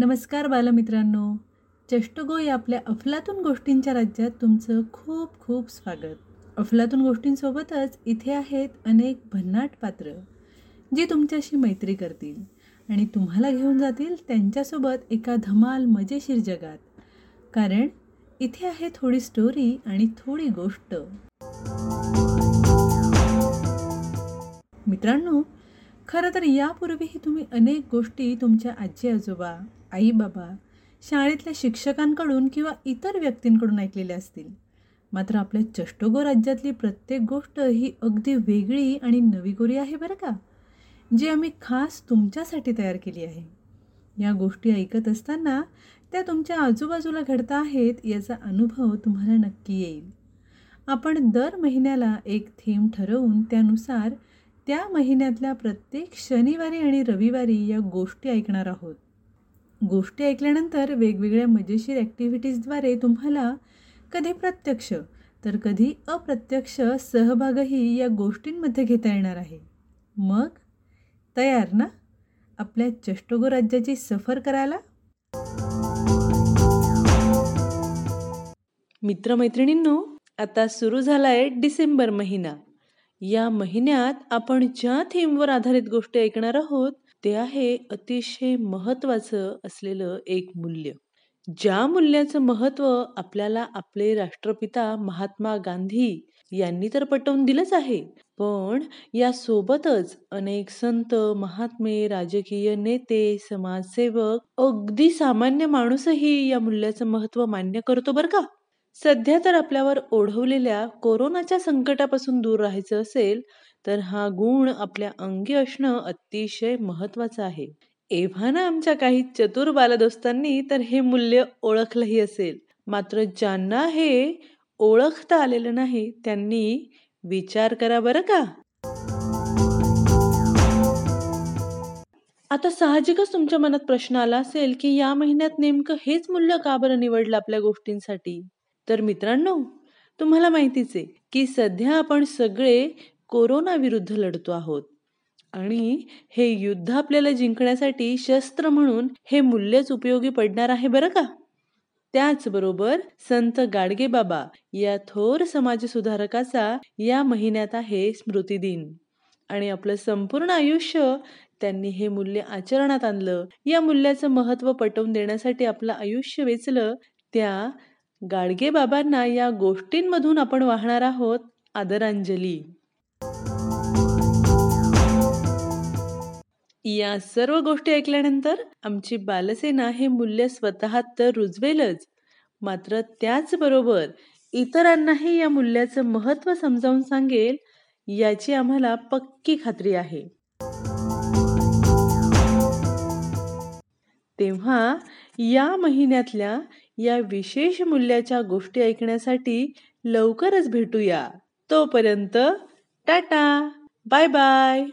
नमस्कार बालमित्रांनो. चष्टगो या आपल्या अफलातून गोष्टींच्या राज्यात तुमचं खूप खूप स्वागत. अफलातून गोष्टींसोबतच इथे आहेत अनेक भन्नाट पात्र जी तुमच्याशी मैत्री करतील आणि तुम्हाला घेऊन जातील त्यांच्यासोबत एका धमाल मजेशीर जगात. कारण इथे आहे थोडी स्टोरी आणि थोडी गोष्ट. मित्रांनो खरं तर यापूर्वीही तुम्ही अनेक गोष्टी तुमच्या आजी आजोबा आई बाबा शाळेतल्या शिक्षकांकडून किंवा इतर व्यक्तींकडून ऐकलेल्या असतील. मात्र आपल्या चष्टोगो राज्यातली प्रत्येक गोष्ट ही अगदी वेगळी आणि नवीकोरी आहे बरं का? जी आम्ही खास तुमच्यासाठी तयार केली आहे. या गोष्टी ऐकत असताना त्या तुमच्या आजूबाजूला घडता आहेत याचा अनुभव तुम्हाला नक्की येईल. आपण दर महिन्याला एक थीम ठरवून त्यानुसार त्या महिन्यातल्या प्रत्येक शनिवारी आणि रविवारी या गोष्टी ऐकणार आहोत. गोष्टी ऐकल्यानंतर वेगवेगळ्या मजेशीर ॲक्टिव्हिटीजद्वारे तुम्हाला कधी प्रत्यक्ष तर कधी अप्रत्यक्ष सहभागही या गोष्टींमध्ये घेता येणार आहे. मग तयार ना? आपल्या चष्टोगो राज्याची सफर करायला? मित्रमैत्रिणींनो आता सुरू झाला आहे डिसेंबर महिना. या महिन्यात आपण ज्या थीमवर आधारित गोष्टी ऐकणार आहोत ते आहे अतिशय महत्त्वाचं असलेलं एक मूल्य. ज्या मूल्याचं महत्त्व आपल्याला आपले राष्ट्रपिता महात्मा गांधी यांनी तर पटवून दिलंच आहे पण यासोबतच अनेक संत महात्मे राजकीय नेते समाजसेवक अगदी सामान्य माणूसही या मूल्याचं महत्त्व मान्य करतो बरं का? सध्या तर आपल्यावर ओढवलेल्या कोरोनाच्या संकटापासून दूर राहायचं असेल तर हा गुण आपल्या अंगी असणं अतिशय महत्वाचं आहे. एव्हाना आमच्या काही चतुर बालदोस्तांनी तर हे मूल्य ओळखलंही असेल. मात्र ज्यांना हे ओळखता आलेलं नाही त्यांनी विचार करा बरं का? आता साहजिकच तुमच्या मनात प्रश्न आला असेल की या महिन्यात नेमकं हेच मूल्य का बरं निवडलं आपल्या गोष्टींसाठी? तर मित्रांनो तुम्हाला माहितीच आहे की सध्या आपण सगळे कोरोना विरुद्ध लढतो आहोत. आणि हे युद्ध आपल्याला जिंकण्यासाठी शस्त्र म्हणून हे मूल्यच उपयोगी पडणार आहे बरं का? त्याचबरोबर संत गाडगे बाबा या थोर समाजसुधारकाचा या महिन्यात आहे स्मृती दिन आणि आपलं संपूर्ण आयुष्य त्यांनी हे मूल्य आचरणात आणलं. या मूल्याचं महत्त्व पटवून देण्यासाठी आपलं आयुष्य वेचलं त्या गाडगे बाबांना या गोष्टींमधून आपण वाहणार आहोत आदरांजली. या सर्व गोष्टी ऐकल्यानंतर आमची बालसेना हे मूल्य स्वतः तर रुजवेलच. मात्र त्याचबरोबर इतरांनाही या मूल्याचं महत्त्व समजावून सांगेल याची आम्हाला पक्की खात्री आहे. तेव्हा या महिन्यातल्या या विशेष मूल्याच्या गोष्टी ऐकण्यासाठी लवकरच भेटूया. तोपर्यंत टाटा. Bye bye.